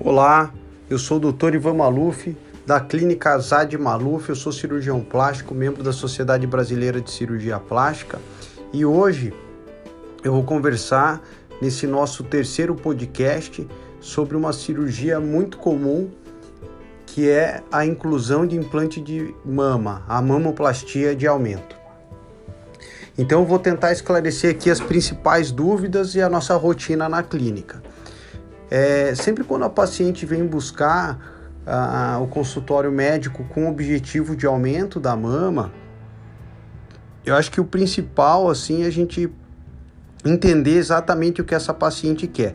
Olá, eu sou o Dr. Ivan Maluf, da Clínica Zad Maluf, eu sou cirurgião plástico, membro da Sociedade Brasileira de Cirurgia Plástica e hoje eu vou conversar nesse nosso terceiro podcast sobre uma cirurgia muito comum que é a inclusão de implante de mama, a mamoplastia de aumento. Então eu vou tentar esclarecer aqui as principais dúvidas e a nossa rotina na clínica. É, sempre quando a paciente vem buscar o consultório médico com o objetivo de aumento da mama, eu acho que o principal assim é a gente entender exatamente o que essa paciente quer.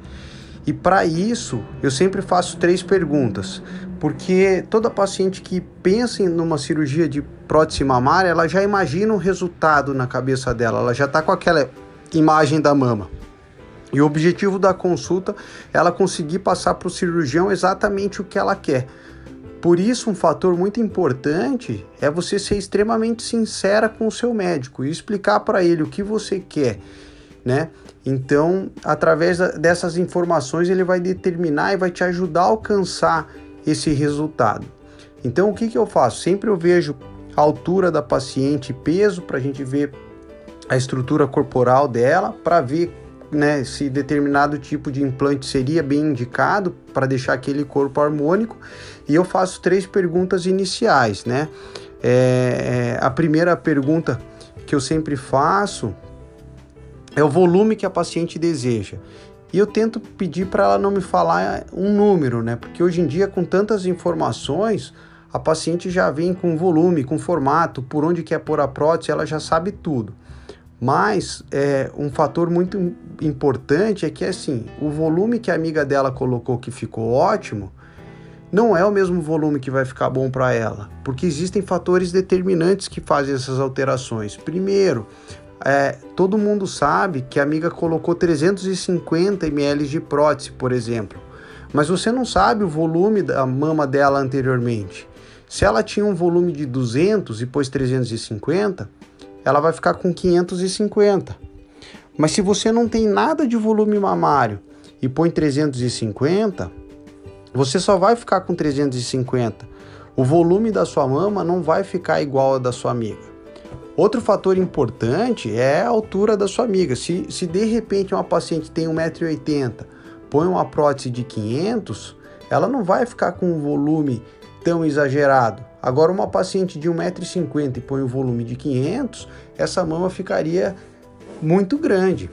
E para isso, eu sempre faço três perguntas, porque toda paciente que pensa em numa cirurgia de prótese mamária, ela já imagina um resultado na cabeça dela, ela já está com aquela imagem da mama. E o objetivo da consulta é ela conseguir passar para o cirurgião exatamente o que ela quer. Por isso, um fator muito importante é você ser extremamente sincera com o seu médico e explicar para ele o que você quer, né? Então, através dessas informações, ele vai determinar e vai te ajudar a alcançar esse resultado. Então, o que, que eu faço? Sempre eu vejo a altura da paciente, peso, para a gente ver a estrutura corporal dela, para ver né, se determinado tipo de implante seria bem indicado para deixar aquele corpo harmônico. E eu faço três perguntas iniciais, né? É, é, a primeira pergunta que eu sempre faço é o volume que a paciente deseja. E eu tento pedir para ela não me falar um número, né? Porque hoje em dia, com tantas informações, a paciente já vem com volume, com formato, por onde quer pôr a prótese, ela já sabe tudo. Mas é, um fator muito importante é que assim, o volume que a amiga dela colocou que ficou ótimo, não é o mesmo volume que vai ficar bom para ela, porque existem fatores determinantes que fazem essas alterações. Primeiro, é, todo mundo sabe que a amiga colocou 350 ml de prótese, por exemplo, mas você não sabe o volume da mama dela anteriormente. Se ela tinha um volume de 200 e pôs 350, ela vai ficar com 550. Mas se você não tem nada de volume mamário e põe 350, você só vai ficar com 350. O volume da sua mama não vai ficar igual ao da sua amiga. Outro fator importante é a altura da sua amiga. Se, se de repente uma paciente tem 1,80m, põe uma prótese de 500, ela não vai ficar com um volume tão exagerado. Agora, uma paciente de 1,50m e põe um volume de 500, essa mama ficaria muito grande.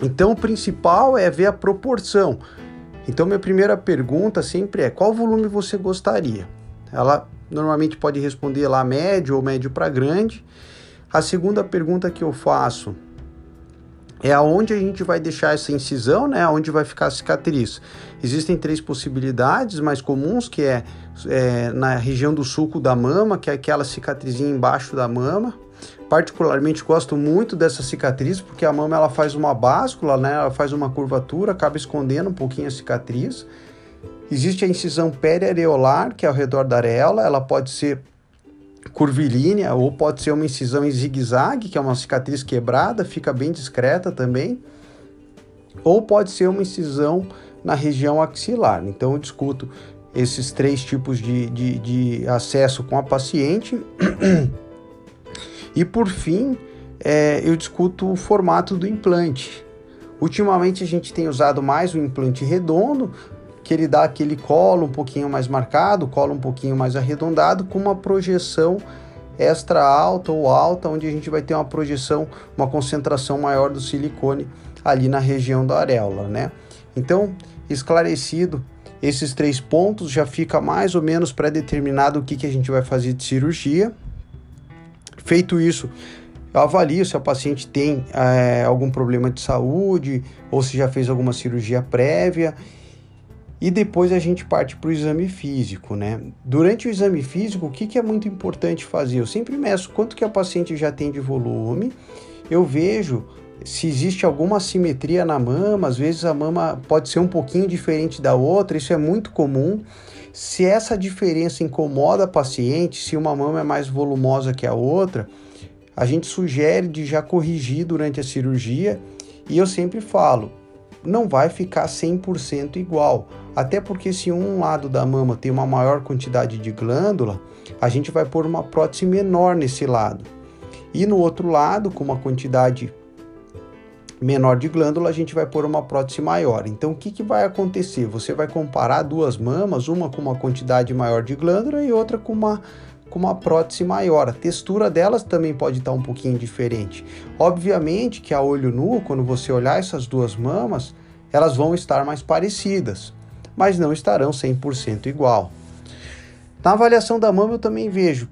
Então, o principal é ver a proporção. Então, minha primeira pergunta sempre é: qual volume você gostaria? Ela normalmente pode responder lá médio ou médio para grande. A segunda pergunta que eu faço é aonde a gente vai deixar essa incisão, né? Onde vai ficar a cicatriz. Existem três possibilidades mais comuns, que é, é, na região do sulco da mama, que é aquela cicatrizinha embaixo da mama. Particularmente gosto muito dessa cicatriz, porque a mama ela faz uma báscula, né? Ela faz uma curvatura, acaba escondendo um pouquinho a cicatriz. Existe a incisão periareolar, que é ao redor da areola, ela pode ser curvilínea ou pode ser uma incisão em zigue-zague, que é uma cicatriz quebrada, fica bem discreta também, ou pode ser uma incisão na região axilar. Então eu discuto esses três tipos de, de, de acesso com a paciente. e por fim, é, eu discuto o formato do implante. Ultimamente a gente tem usado mais o implante redondo, que ele dá aquele colo um pouquinho mais marcado, colo um pouquinho mais arredondado, com uma projeção extra alta ou alta, onde a gente vai ter uma projeção, uma concentração maior do silicone ali na região da areola, né? Então, esclarecido esses três pontos, já fica mais ou menos pré-determinado o que, que a gente vai fazer de cirurgia. Feito isso, eu avalio se a paciente tem é, algum problema de saúde ou se já fez alguma cirurgia prévia e depois a gente parte para o exame físico, né? Durante o exame físico, o que, que é muito importante fazer? Eu sempre meço quanto que a paciente já tem de volume, eu vejo se existe alguma assimetria na mama, às vezes a mama pode ser um pouquinho diferente da outra, isso é muito comum. Se essa diferença incomoda a paciente, se uma mama é mais volumosa que a outra, a gente sugere de já corrigir durante a cirurgia. E eu sempre falo, não vai ficar 100% igual. Até porque se um lado da mama tem uma maior quantidade de glândula, a gente vai pôr uma prótese menor nesse lado. E no outro lado, com uma quantidade menor de glândula, a gente vai pôr uma prótese maior. Então, o que, que vai acontecer? Você vai comparar duas mamas, uma com uma quantidade maior de glândula e outra com uma, com uma prótese maior. A textura delas também pode estar um pouquinho diferente. Obviamente que a olho nu, quando você olhar essas duas mamas, elas vão estar mais parecidas, mas não estarão 100% igual. Na avaliação da mama, eu também vejo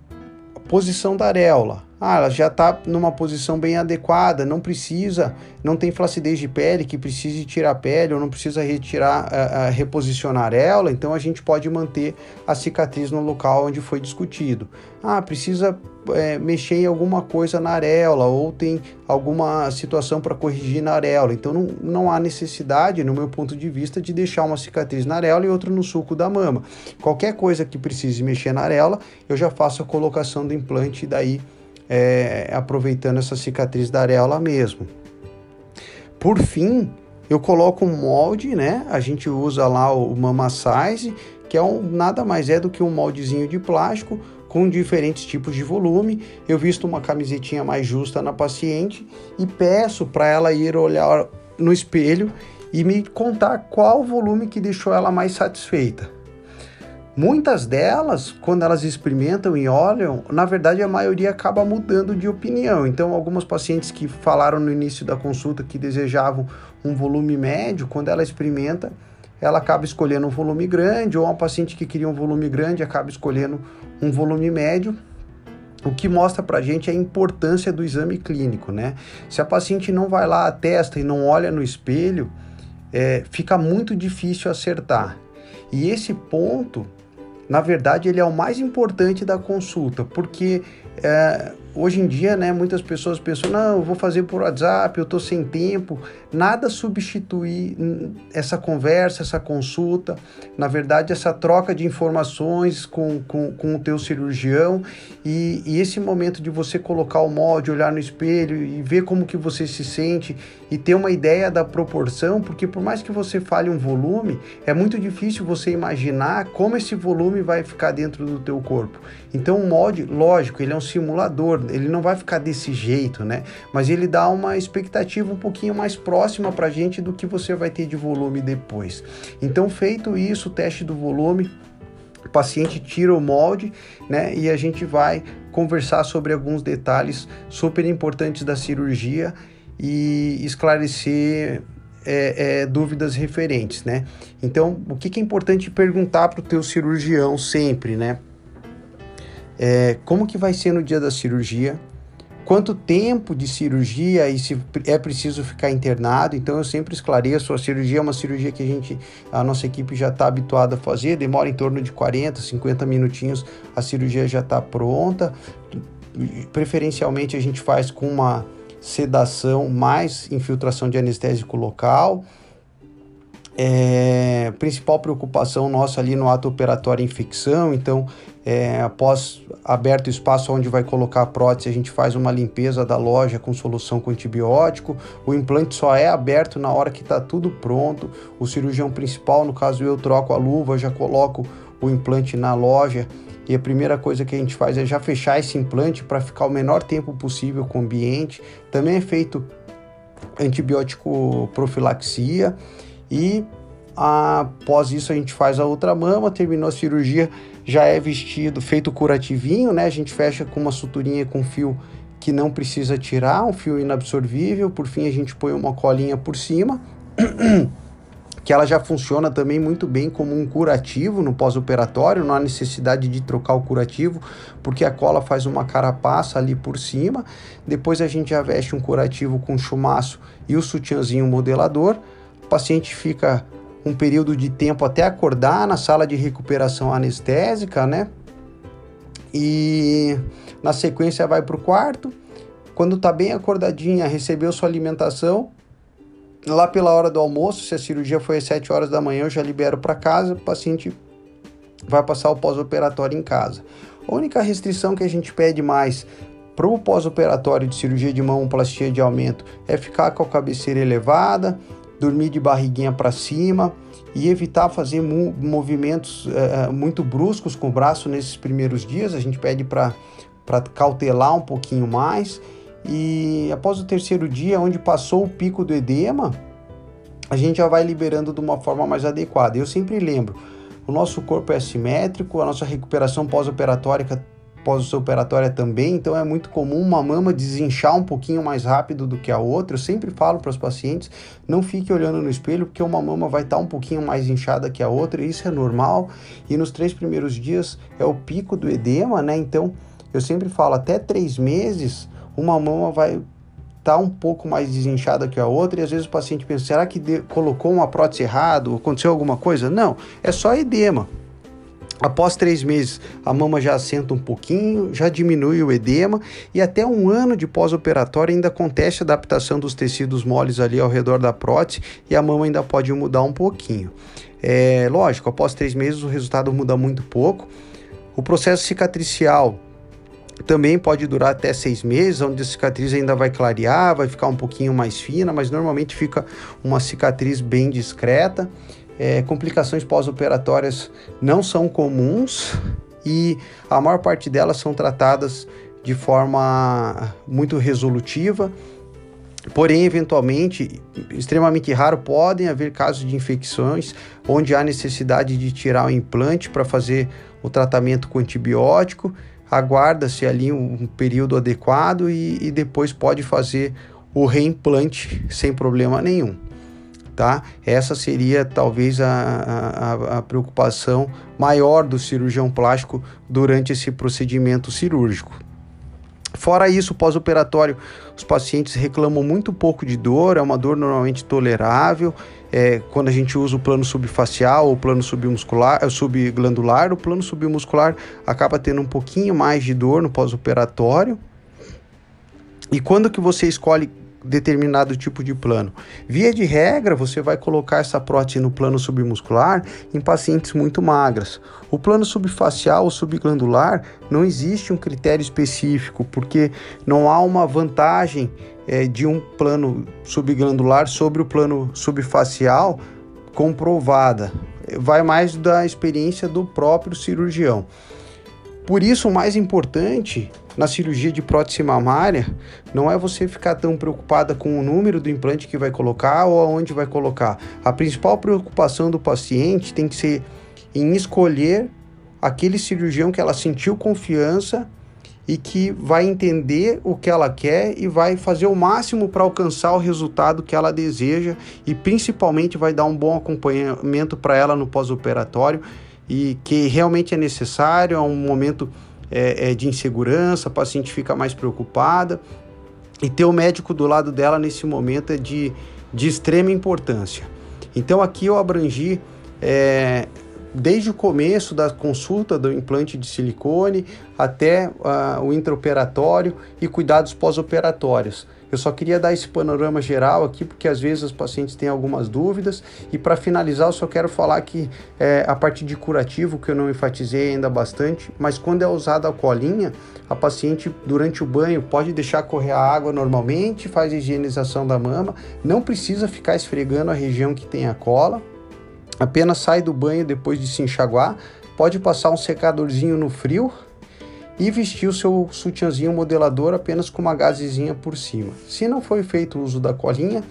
a posição da areola ah, ela já está numa posição bem adequada, não precisa, não tem flacidez de pele que precise tirar a pele ou não precisa retirar, uh, uh, reposicionar ela, então a gente pode manter a cicatriz no local onde foi discutido. Ah, precisa é, mexer em alguma coisa na areola ou tem alguma situação para corrigir na areola. Então não, não há necessidade, no meu ponto de vista, de deixar uma cicatriz na areola e outra no sulco da mama. Qualquer coisa que precise mexer na areola, eu já faço a colocação do implante e daí é, aproveitando essa cicatriz da areola mesmo. Por fim, eu coloco um molde, né? A gente usa lá o Mama Size, que é um, nada mais é do que um moldezinho de plástico com diferentes tipos de volume. Eu visto uma camisetinha mais justa na paciente e peço para ela ir olhar no espelho e me contar qual volume que deixou ela mais satisfeita. Muitas delas, quando elas experimentam e olham, na verdade a maioria acaba mudando de opinião. Então, algumas pacientes que falaram no início da consulta que desejavam um volume médio, quando ela experimenta, ela acaba escolhendo um volume grande, ou uma paciente que queria um volume grande acaba escolhendo um volume médio. O que mostra pra gente a importância do exame clínico, né? Se a paciente não vai lá, testa e não olha no espelho, é, fica muito difícil acertar. E esse ponto na verdade, ele é o mais importante da consulta, porque é, hoje em dia, né, muitas pessoas pensam, não, eu vou fazer por WhatsApp, eu estou sem tempo. Nada substitui essa conversa, essa consulta, na verdade, essa troca de informações com, com, com o teu cirurgião e, e esse momento de você colocar o molde, olhar no espelho e ver como que você se sente e ter uma ideia da proporção, porque por mais que você fale um volume, é muito difícil você imaginar como esse volume vai ficar dentro do teu corpo. Então o molde, lógico, ele é um simulador, ele não vai ficar desse jeito, né? Mas ele dá uma expectativa um pouquinho mais próxima para a gente do que você vai ter de volume depois. Então, feito isso, o teste do volume, o paciente tira o molde, né? E a gente vai conversar sobre alguns detalhes super importantes da cirurgia e esclarecer é, é, dúvidas referentes, né? Então, o que, que é importante perguntar para o teu cirurgião sempre, né? É, como que vai ser no dia da cirurgia, quanto tempo de cirurgia e se é preciso ficar internado. Então eu sempre esclareço, a cirurgia é uma cirurgia que a gente, a nossa equipe já está habituada a fazer, demora em torno de 40, 50 minutinhos, a cirurgia já está pronta. Preferencialmente a gente faz com uma sedação mais infiltração de anestésico local. É, principal preocupação nossa ali no ato operatório é infecção, então é, após aberto o espaço onde vai colocar a prótese, a gente faz uma limpeza da loja com solução com antibiótico. O implante só é aberto na hora que está tudo pronto. O cirurgião principal, no caso eu, troco a luva, já coloco o implante na loja. E a primeira coisa que a gente faz é já fechar esse implante para ficar o menor tempo possível com o ambiente. Também é feito antibiótico profilaxia e após isso a gente faz a outra mama, terminou a cirurgia, já é vestido, feito curativinho, né? A gente fecha com uma suturinha com fio que não precisa tirar, um fio inabsorvível. Por fim, a gente põe uma colinha por cima, que ela já funciona também muito bem como um curativo no pós-operatório. Não há necessidade de trocar o curativo, porque a cola faz uma carapaça ali por cima. Depois a gente já veste um curativo com chumaço e o sutiãzinho modelador. Paciente fica um período de tempo até acordar na sala de recuperação anestésica, né? E na sequência vai para o quarto. Quando tá bem acordadinha, recebeu sua alimentação. Lá pela hora do almoço, se a cirurgia foi às 7 horas da manhã, eu já libero para casa. O paciente vai passar o pós-operatório em casa. A única restrição que a gente pede mais para o pós-operatório de cirurgia de mão, plastia de aumento, é ficar com a cabeceira elevada, dormir de barriguinha para cima e evitar fazer movimentos uh, muito bruscos com o braço nesses primeiros dias. A gente pede para cautelar um pouquinho mais. E após o terceiro dia, onde passou o pico do edema, a gente já vai liberando de uma forma mais adequada. Eu sempre lembro, o nosso corpo é assimétrico, a nossa recuperação pós-operatória pós-operatória também, então é muito comum uma mama desinchar um pouquinho mais rápido do que a outra. Eu sempre falo para os pacientes, não fique olhando no espelho porque uma mama vai estar tá um pouquinho mais inchada que a outra, isso é normal. E nos três primeiros dias é o pico do edema, né? Então eu sempre falo, até três meses uma mama vai tá um pouco mais desinchada que a outra e às vezes o paciente pensa, será que colocou uma prótese errado, aconteceu alguma coisa? Não, é só edema. Após três meses, a mama já assenta um pouquinho, já diminui o edema e até um ano de pós-operatório ainda acontece a adaptação dos tecidos moles ali ao redor da prótese e a mama ainda pode mudar um pouquinho. É lógico, após três meses o resultado muda muito pouco. O processo cicatricial também pode durar até seis meses, onde a cicatriz ainda vai clarear, vai ficar um pouquinho mais fina, mas normalmente fica uma cicatriz bem discreta. É, complicações pós-operatórias não são comuns e a maior parte delas são tratadas de forma muito resolutiva. Porém, eventualmente, extremamente raro, podem haver casos de infecções onde há necessidade de tirar o implante para fazer o tratamento com antibiótico aguarda-se ali um período adequado e, e, depois pode fazer o reimplante sem problema nenhum. Tá? Essa seria talvez a, a, a preocupação maior do cirurgião plástico durante esse procedimento cirúrgico. Fora isso, pós-operatório, os pacientes reclamam muito pouco de dor, é uma dor normalmente tolerável. É, quando a gente usa o plano subfacial ou plano submuscular, é, subglandular, o plano submuscular acaba tendo um pouquinho mais de dor no pós-operatório. E quando que você escolhe determinado tipo de plano. Via de regra, você vai colocar essa prótese no plano submuscular em pacientes muito magras. O plano subfacial ou subglandular não existe um critério específico, porque não há uma vantagem é, de um plano subglandular sobre o plano subfacial comprovada. Vai mais da experiência do próprio cirurgião. Por isso, o mais importante na cirurgia de prótese mamária não é você ficar tão preocupada com o número do implante que vai colocar ou aonde vai colocar. A principal preocupação do paciente tem que ser em escolher aquele cirurgião que ela sentiu confiança e que vai entender o que ela quer e vai fazer o máximo para alcançar o resultado que ela deseja e principalmente vai dar um bom acompanhamento para ela no pós-operatório e que realmente é necessário, é um momento é, é, de insegurança, a paciente fica mais preocupada e ter o médico do lado dela nesse momento é de, de extrema importância. Então aqui eu abrangi é, desde o começo da consulta do implante de silicone até uh, o intraoperatório e cuidados pós-operatórios. Eu só queria dar esse panorama geral aqui, porque às vezes os pacientes têm algumas dúvidas. E para finalizar, eu só quero falar que é, a parte de curativo, que eu não enfatizei ainda bastante, mas quando é usada a colinha, a paciente durante o banho pode deixar correr a água normalmente, faz a higienização da mama, não precisa ficar esfregando a região que tem a cola, apenas sai do banho depois de se enxaguar, pode passar um secadorzinho no frio e vestir o seu sutiãzinho modelador apenas com uma gazezinha por cima. Se não foi feito o uso da colinha,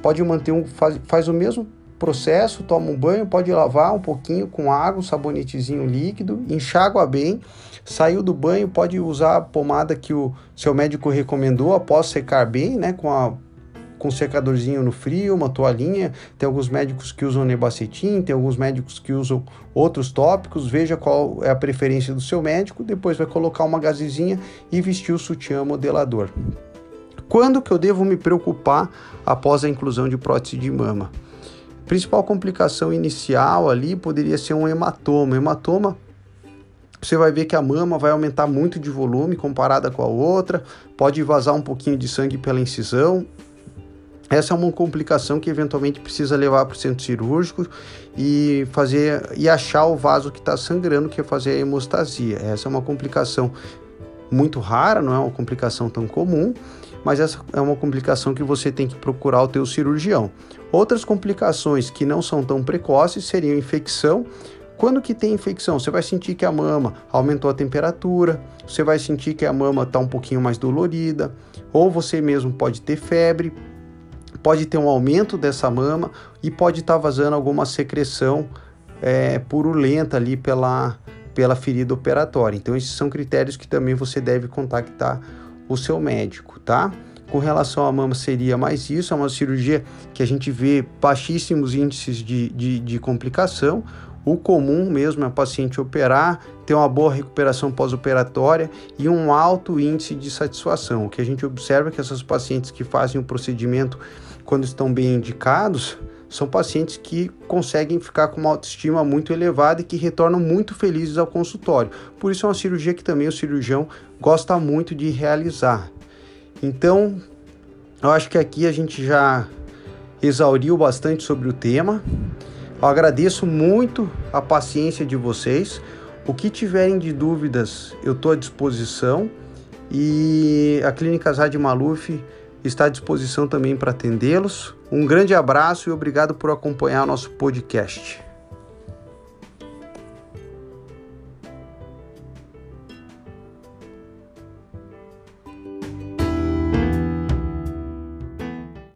pode manter um faz, faz o mesmo processo, toma um banho, pode lavar um pouquinho com água, um sabonetezinho líquido, enxágua bem, saiu do banho, pode usar a pomada que o seu médico recomendou após secar bem, né, com a com um secadorzinho no frio, uma toalhinha. Tem alguns médicos que usam nebacetim, tem alguns médicos que usam outros tópicos. Veja qual é a preferência do seu médico. Depois vai colocar uma gazezinha e vestir o sutiã modelador. Quando que eu devo me preocupar após a inclusão de prótese de mama? principal complicação inicial ali poderia ser um hematoma. Hematoma você vai ver que a mama vai aumentar muito de volume comparada com a outra, pode vazar um pouquinho de sangue pela incisão essa é uma complicação que eventualmente precisa levar para o centro cirúrgico e fazer e achar o vaso que está sangrando, que é fazer a hemostasia. Essa é uma complicação muito rara, não é uma complicação tão comum, mas essa é uma complicação que você tem que procurar o teu cirurgião. Outras complicações que não são tão precoces seriam infecção. Quando que tem infecção, você vai sentir que a mama aumentou a temperatura, você vai sentir que a mama está um pouquinho mais dolorida, ou você mesmo pode ter febre, pode ter um aumento dessa mama e pode estar tá vazando alguma secreção é, purulenta ali pela, pela ferida operatória. Então, esses são critérios que também você deve contactar o seu médico, tá? Com relação à mama, seria mais isso, é uma cirurgia que a gente vê baixíssimos índices de, de, de complicação. O comum mesmo é o paciente operar, ter uma boa recuperação pós-operatória e um alto índice de satisfação. O que a gente observa é que essas pacientes que fazem o procedimento quando estão bem indicados, são pacientes que conseguem ficar com uma autoestima muito elevada e que retornam muito felizes ao consultório. Por isso é uma cirurgia que também o cirurgião gosta muito de realizar. Então, eu acho que aqui a gente já exauriu bastante sobre o tema. Eu agradeço muito a paciência de vocês. O que tiverem de dúvidas, eu estou à disposição. E a Clínica Zad Maluf está à disposição também para atendê-los. Um grande abraço e obrigado por acompanhar nosso podcast.